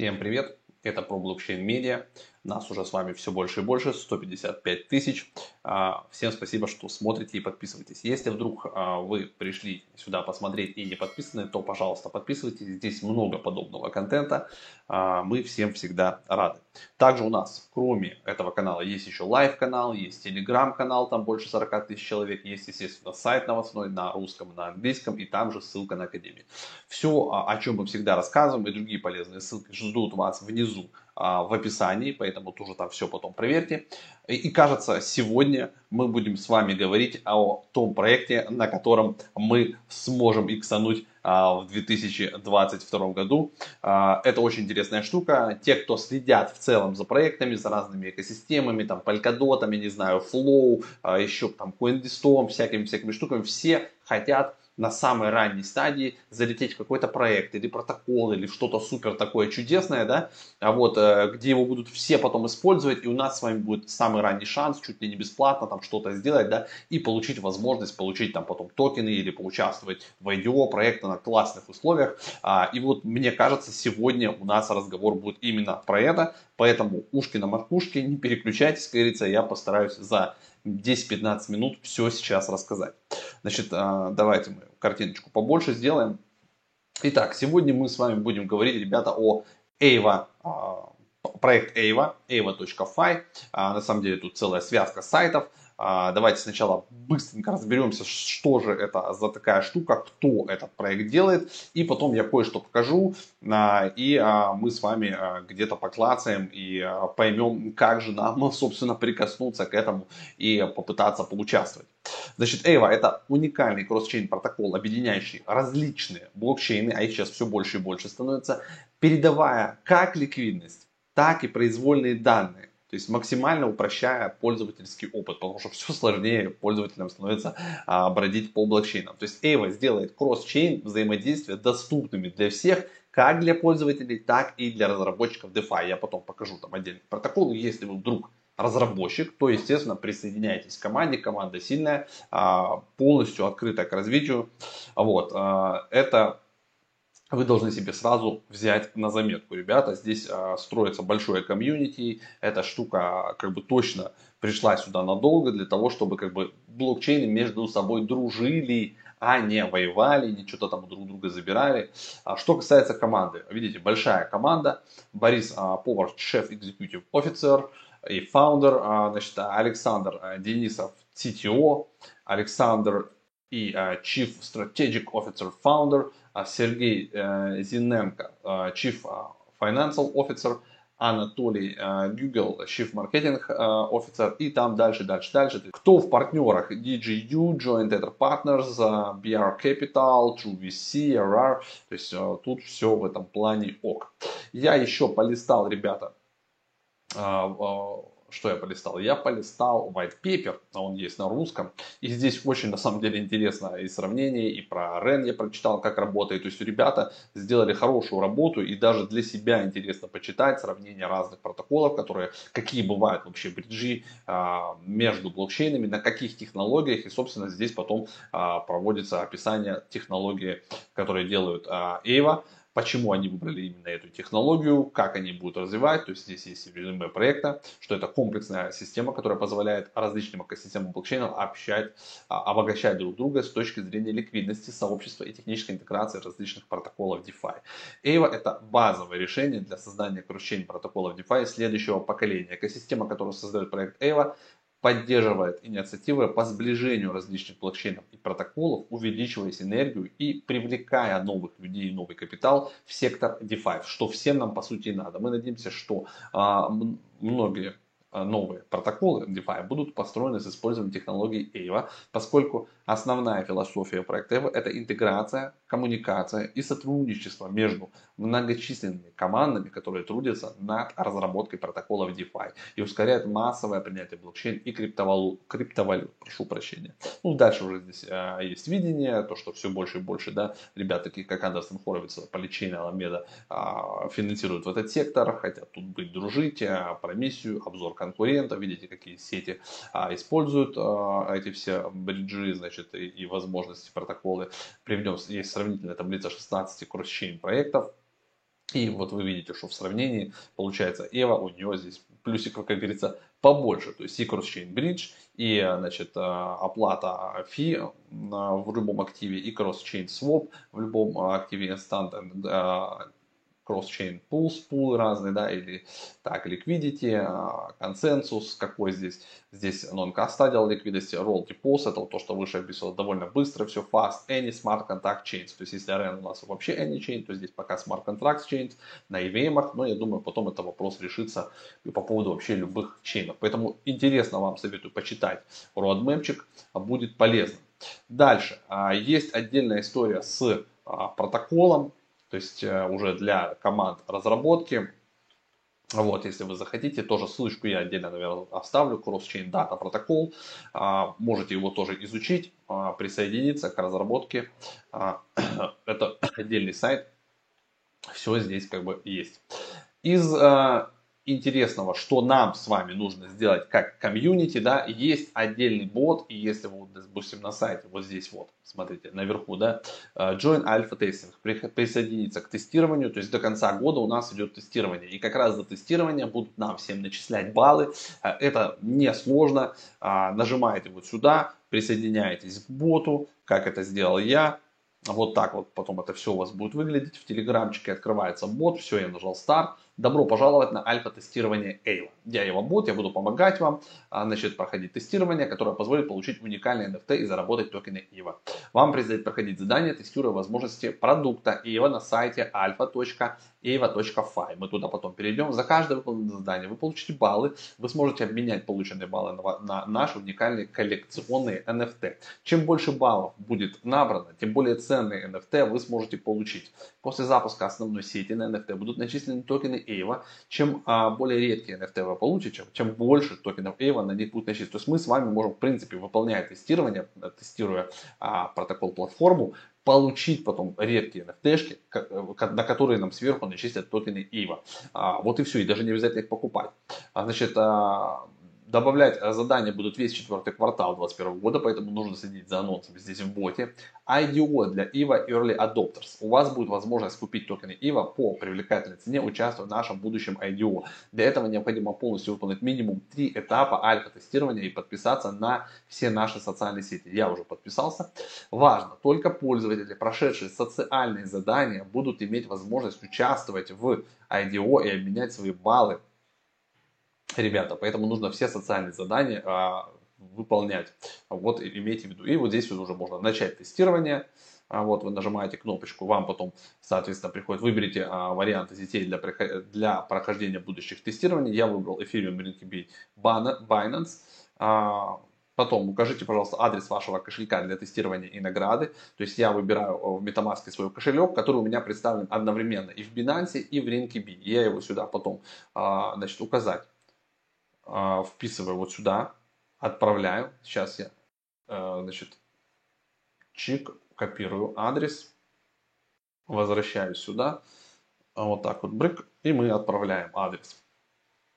Всем привет! Это ProBlockChain Media. Нас уже с вами все больше и больше, 155 тысяч. А, всем спасибо, что смотрите и подписываетесь. Если вдруг а, вы пришли сюда посмотреть и не подписаны, то, пожалуйста, подписывайтесь. Здесь много подобного контента. А, мы всем всегда рады. Также у нас, кроме этого канала, есть еще live-канал, есть телеграм-канал, там больше 40 тысяч человек. Есть, естественно, сайт новостной на русском, на английском и там же ссылка на академию. Все, о чем мы всегда рассказываем и другие полезные ссылки ждут вас внизу в описании, поэтому тоже там все потом проверьте. И, кажется, сегодня мы будем с вами говорить о том проекте, на котором мы сможем иксануть в 2022 году. Это очень интересная штука. Те, кто следят в целом за проектами, за разными экосистемами, там, Polkadot, не знаю, Flow, еще там, CoinDistom, всякими, всякими штуками, все хотят на самой ранней стадии залететь в какой-то проект или протокол или что-то супер такое чудесное, да, а вот, э, где его будут все потом использовать, и у нас с вами будет самый ранний шанс, чуть ли не бесплатно там что-то сделать, да, и получить возможность получить там потом токены или поучаствовать в IDO проекта на классных условиях. А, и вот мне кажется, сегодня у нас разговор будет именно про это, поэтому ушки на макушке, не переключайтесь, как говорится, я постараюсь за 10-15 минут все сейчас рассказать. Значит, а, давайте мы картиночку побольше сделаем. Итак, сегодня мы с вами будем говорить, ребята, о Ava, а, проект Ava, ava.fi. А, на самом деле тут целая связка сайтов. А, давайте сначала быстренько разберемся, что же это за такая штука, кто этот проект делает, и потом я кое-что покажу, и мы с вами где-то поклацаем и поймем, как же нам, собственно, прикоснуться к этому и попытаться поучаствовать. Значит, Ava это уникальный кросс-чейн протокол, объединяющий различные блокчейны, а их сейчас все больше и больше становится, передавая как ликвидность, так и произвольные данные то есть максимально упрощая пользовательский опыт, потому что все сложнее пользователям становится а, бродить по блокчейнам. То есть Ava сделает кросс-чейн взаимодействия доступными для всех, как для пользователей, так и для разработчиков DeFi. Я потом покажу там отдельный протокол. Если вы вдруг разработчик, то, естественно, присоединяйтесь к команде. Команда сильная, а, полностью открыта к развитию. Вот. А, это вы должны себе сразу взять на заметку. Ребята, здесь а, строится большое комьюнити, эта штука как бы точно пришла сюда надолго для того, чтобы как бы блокчейны между собой дружили, а не воевали, не что-то там друг друга забирали. А что касается команды, видите, большая команда, Борис а, Повар, шеф-экзекутив офицер и фаундер, а, значит, Александр а, Денисов, CTO, Александр и а, Chief Strategic Officer Founder, Сергей э, Зиненко, э, Chief Financial Officer, Анатолий Гюгел, Chief Marketing Officer и там дальше, дальше, дальше. Кто в партнерах? DGU, Joint Ether Partners, BR Capital, True VC, RR. То есть тут все в этом плане ок. Я еще полистал, ребята, что я полистал? Я полистал white paper, а он есть на русском. И здесь очень на самом деле интересно и сравнение, и про REN я прочитал, как работает. То есть ребята сделали хорошую работу и даже для себя интересно почитать сравнение разных протоколов, которые, какие бывают вообще бриджи а, между блокчейнами, на каких технологиях. И собственно здесь потом а, проводится описание технологии, которые делают а, Ava почему они выбрали именно эту технологию, как они будут развивать. То есть здесь есть резюме проекта, что это комплексная система, которая позволяет различным экосистемам блокчейнов общать, а, обогащать друг друга с точки зрения ликвидности сообщества и технической интеграции различных протоколов DeFi. Ava это базовое решение для создания кручения протоколов DeFi следующего поколения. Экосистема, которую создает проект Ava, поддерживает инициативы по сближению различных блокчейнов и протоколов, увеличивая синергию и привлекая новых людей и новый капитал в сектор DeFi, что всем нам по сути надо. Мы надеемся, что а, многие новые протоколы DeFi будут построены с использованием технологий AVA, поскольку основная философия проекта AVA это интеграция, коммуникация и сотрудничество между многочисленными командами, которые трудятся над разработкой протоколов DeFi и ускоряет массовое принятие блокчейн и криптовалют. криптовалют прошу прощения. Ну, дальше уже здесь а, есть видение, то, что все больше и больше, да, ребята, такие как Андерсон Хоровиц, Поличейн, Аламеда а, финансируют в этот сектор, хотят тут быть, дружить, а, про миссию, обзор конкурентов, видите, какие сети а, используют а, эти все бриджи, значит, и, и возможности, протоколы. Приведем, есть сравнительная таблица 16 кросс-чейн проектов, И вот вы видите, что в сравнении получается Эва, у нее здесь плюсиков, как говорится, побольше. То есть и cross-chain bridge, и значит, оплата фи в любом активе, и cross-chain swap в любом активе инстант cross-chain pools, пулы разные, да, или так, liquidity, а, консенсус, какой здесь, здесь non-custodial liquidity, roll deposit, это то, что выше описывал, довольно быстро, все fast, any smart contract chains, то есть если RN у нас вообще any chain, то здесь пока smart contract chains на EVM, но я думаю, потом это вопрос решится по поводу вообще любых чейнов, поэтому интересно вам советую почитать roadmapчик, будет полезно. Дальше, а, есть отдельная история с а, протоколом, то есть э, уже для команд разработки. Вот, если вы захотите, тоже ссылочку я отдельно, наверное, оставлю, Cross-Chain Data Protocol. А, можете его тоже изучить, а, присоединиться к разработке. А, это отдельный сайт, все здесь как бы есть. Из интересного, что нам с вами нужно сделать как комьюнити, да, есть отдельный бот, и если вы, допустим, на сайте, вот здесь вот, смотрите, наверху, да, э, Join Alpha Testing, присоединиться к тестированию, то есть до конца года у нас идет тестирование, и как раз за тестирование будут нам всем начислять баллы, э, это не сложно, э, нажимаете вот сюда, присоединяетесь к боту, как это сделал я, вот так вот потом это все у вас будет выглядеть. В телеграмчике открывается бот. Все, я нажал старт. Добро пожаловать на альфа-тестирование Эйва. Я его бот, я буду помогать вам а, значит, проходить тестирование, которое позволит получить уникальные NFT и заработать токены Ива. Вам предстоит проходить задание, тестируя возможности продукта Ива на сайте alpha.eva.fi. Мы туда потом перейдем. За каждое выполненное задание вы получите баллы. Вы сможете обменять полученные баллы на, на наши уникальные коллекционные NFT. Чем больше баллов будет набрано, тем более ценные NFT вы сможете получить. После запуска основной сети на NFT будут начислены токены Эйва, чем а, более редкие NFT вы получите, чем, больше токенов Эйва на них будет начислить. То есть мы с вами можем, в принципе, выполняя тестирование, э, тестируя а, протокол платформу, получить потом редкие NFT, э, на которые нам сверху начислят токены Ива. А, вот и все, и даже не обязательно их покупать. А, значит, а, Добавлять э, задания будут весь четвертый квартал 2021 года, поэтому нужно следить за анонсами здесь в боте. IDO для EVA Early Adopters. У вас будет возможность купить токены EVA по привлекательной цене, участвуя в нашем будущем IDO. Для этого необходимо полностью выполнить минимум три этапа альфа-тестирования и подписаться на все наши социальные сети. Я уже подписался. Важно, только пользователи, прошедшие социальные задания, будут иметь возможность участвовать в IDO и обменять свои баллы ребята. Поэтому нужно все социальные задания а, выполнять. Вот имейте в виду. И вот здесь уже можно начать тестирование. А вот вы нажимаете кнопочку, вам потом, соответственно, приходит, выберите а, варианты сетей для, для прохождения будущих тестирований. Я выбрал Ethereum, RinkB, Binance. А, потом укажите, пожалуйста, адрес вашего кошелька для тестирования и награды. То есть я выбираю в MetaMask свой кошелек, который у меня представлен одновременно и в Binance, и в RinkB. Я его сюда потом, а, значит, указать а, вписываю вот сюда, отправляю. Сейчас я, а, значит, чик, копирую адрес, возвращаюсь сюда, а вот так вот брык, и мы отправляем адрес.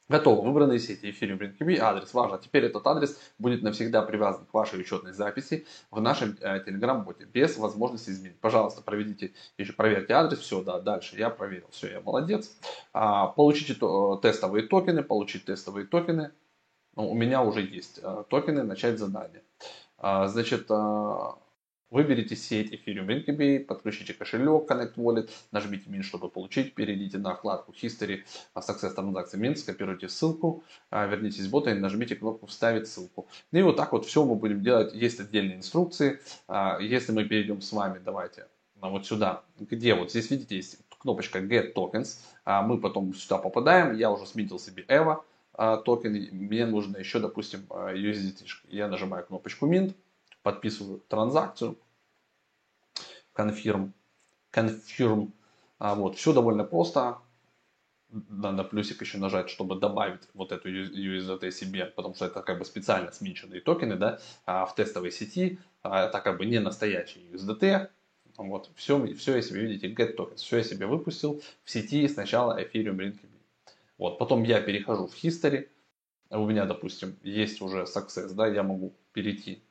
Готово. Выбранные сети Ethereum BNB адрес важно. Теперь этот адрес будет навсегда привязан к вашей учетной записи в нашем э, Telegram-боте без возможности изменить. Пожалуйста, проведите, еще проверьте адрес. Все, да, дальше я проверил. Все, я молодец. А, получите то, тестовые токены, получить тестовые токены. Ну, у меня уже есть а, токены, начать задание. А, значит, а, Выберите сеть Ethereum Rinkeby, подключите кошелек Connect Wallet, нажмите Mint, чтобы получить, перейдите на вкладку History Success Transaction Mint, скопируйте ссылку, а, вернитесь в бота и нажмите кнопку «Вставить ссылку». Ну и вот так вот все мы будем делать. Есть отдельные инструкции. А, если мы перейдем с вами, давайте вот сюда, где вот здесь видите есть кнопочка Get Tokens, а, мы потом сюда попадаем, я уже сметил себе EVA токен, мне нужно еще, допустим, USDT. Я нажимаю кнопочку Mint, подписываю транзакцию, confirm, confirm, а, вот, все довольно просто, надо плюсик еще нажать, чтобы добавить вот эту USDT себе, потому что это как бы специально сменченные токены, да, а в тестовой сети, а это как бы не настоящий USDT, вот, все, все я себе, видите, get tokens, все я себе выпустил в сети сначала Ethereum рынке. Вот, потом я перехожу в history, у меня, допустим, есть уже success, да, я могу перейти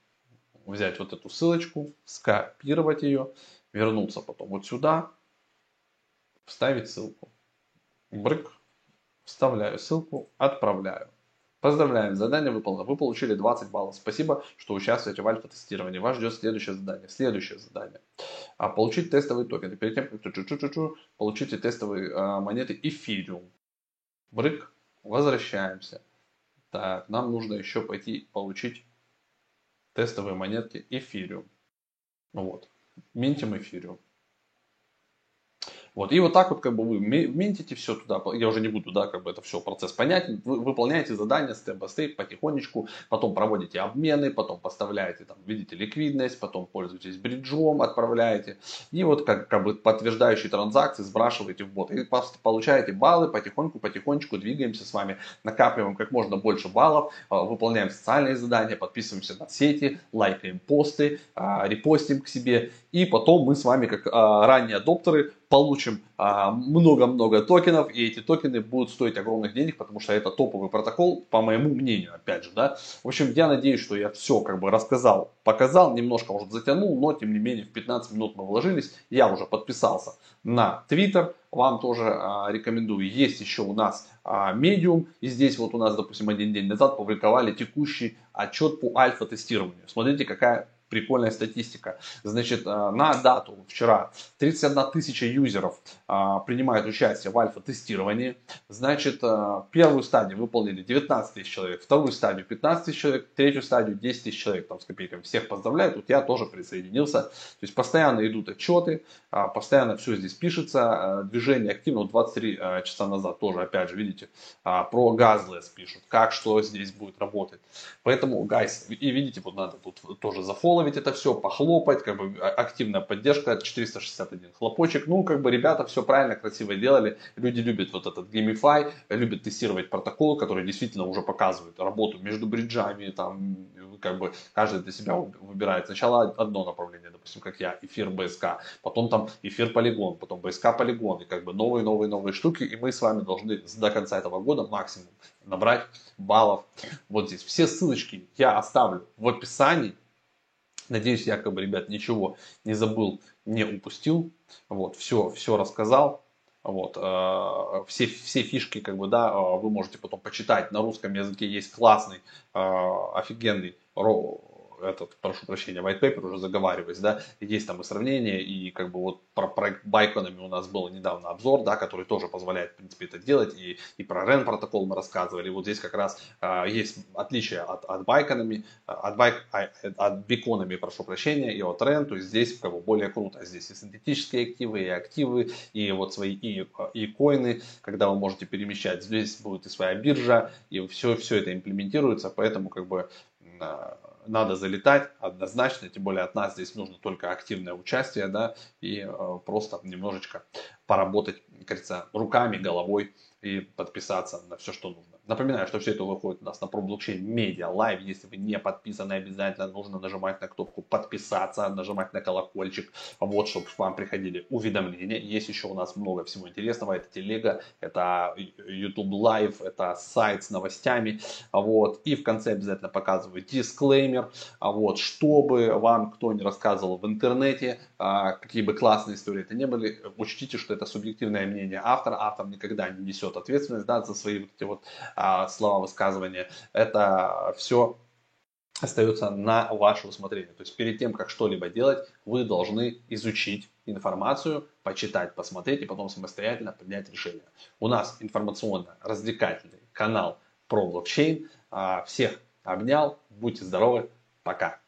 взять вот эту ссылочку, скопировать ее, вернуться потом вот сюда, вставить ссылку. Брык, вставляю ссылку, отправляю. Поздравляем, задание выполнено. Вы получили 20 баллов. Спасибо, что участвуете в альфа-тестировании. Вас ждет следующее задание. Следующее задание. А, получить тестовые токены. Перед тем, как чу -чу -чу получите тестовые а, монеты Ethereum. Брык. Возвращаемся. Так, нам нужно еще пойти получить тестовые монетки Ethereum. Вот. Минтим Ethereum. Вот. И вот так вот как бы вы ментите все туда, я уже не буду, да, как бы это все процесс понятен, вы выполняете задания степ-по-степ потихонечку, потом проводите обмены, потом поставляете, там, видите, ликвидность, потом пользуетесь бриджом, отправляете, и вот как, как бы подтверждающие транзакции сбрасываете в бот, и получаете баллы, потихоньку, потихонечку двигаемся с вами, накапливаем как можно больше баллов, а, выполняем социальные задания, подписываемся на сети, лайкаем посты, а, репостим к себе, и потом мы с вами, как а, ранние адоптеры, получим а, много-много токенов, и эти токены будут стоить огромных денег, потому что это топовый протокол, по моему мнению, опять же, да. В общем, я надеюсь, что я все как бы рассказал, показал, немножко, может, затянул, но, тем не менее, в 15 минут мы вложились, я уже подписался на Twitter, вам тоже а, рекомендую. Есть еще у нас а, Medium, и здесь вот у нас, допустим, один день назад публиковали текущий отчет по альфа-тестированию. Смотрите, какая прикольная статистика. Значит, э, на дату вчера 31 тысяча юзеров а, принимают участие в альфа-тестировании. Значит, э, первую стадию выполнили 19 тысяч человек, вторую стадию 15 тысяч человек, третью стадию 10 тысяч человек там с копейками. Всех поздравляю, тут я тоже присоединился. То есть постоянно идут отчеты, постоянно все здесь пишется, э, движение активно, 23 часа назад тоже, опять же, видите, про gasless пишут, как что здесь будет работать. Поэтому, guys, и видите, вот надо тут тоже зафоловить это все, похлопать, как бы активная поддержка, 461 хлопочек. Ну, как бы ребята все правильно, красиво делали. Люди любят вот этот GameFi, любят тестировать протоколы, которые действительно уже показывают работу между бриджами, там, как бы каждый для себя выбирает. Сначала одно направление, допустим, как я, эфир БСК, потом там эфир полигон, потом БСК полигон, и как бы новые, новые, новые штуки, и мы с вами должны до конца этого года максимум набрать баллов вот здесь. Все ссылочки я оставлю в описании. Надеюсь, я как бы, ребят, ничего не забыл, не упустил. Вот, все, все рассказал. Вот, э, все, все фишки, как бы, да, э, вы можете потом почитать. На русском языке есть классный, э, офигенный этот, прошу прощения, white paper уже заговариваясь, да, есть там и сравнение, и как бы вот про проект Байконами у нас был недавно обзор, да, который тоже позволяет, в принципе, это делать, и, и про REN протокол мы рассказывали, вот здесь как раз а, есть отличие от, от Байконами, от, байк, а, от биконами, прошу прощения, и от REN, то есть здесь как бы более круто, здесь и синтетические активы, и активы, и вот свои, и, и коины, когда вы можете перемещать, здесь будет и своя биржа, и все, все это имплементируется, поэтому как бы надо залетать однозначно, тем более от нас здесь нужно только активное участие, да, и э, просто немножечко поработать, как говорится, руками, головой и подписаться на все, что нужно. Напоминаю, что все это выходит у нас на ProBlockchain Media Live. Если вы не подписаны, обязательно нужно нажимать на кнопку подписаться, нажимать на колокольчик, вот, чтобы к вам приходили уведомления. Есть еще у нас много всего интересного. Это телега, это YouTube Live, это сайт с новостями. Вот. И в конце обязательно показываю дисклеймер, вот, чтобы вам кто не рассказывал в интернете, а, какие бы классные истории это не были, учтите, что это субъективное мнение автора. Автор никогда не несет ответственность да, за свои вот эти вот а, слова, высказывания, это все остается на ваше усмотрение. То есть перед тем, как что-либо делать, вы должны изучить информацию, почитать, посмотреть и потом самостоятельно принять решение. У нас информационно-развлекательный канал про блокчейн. А, всех обнял, будьте здоровы, пока.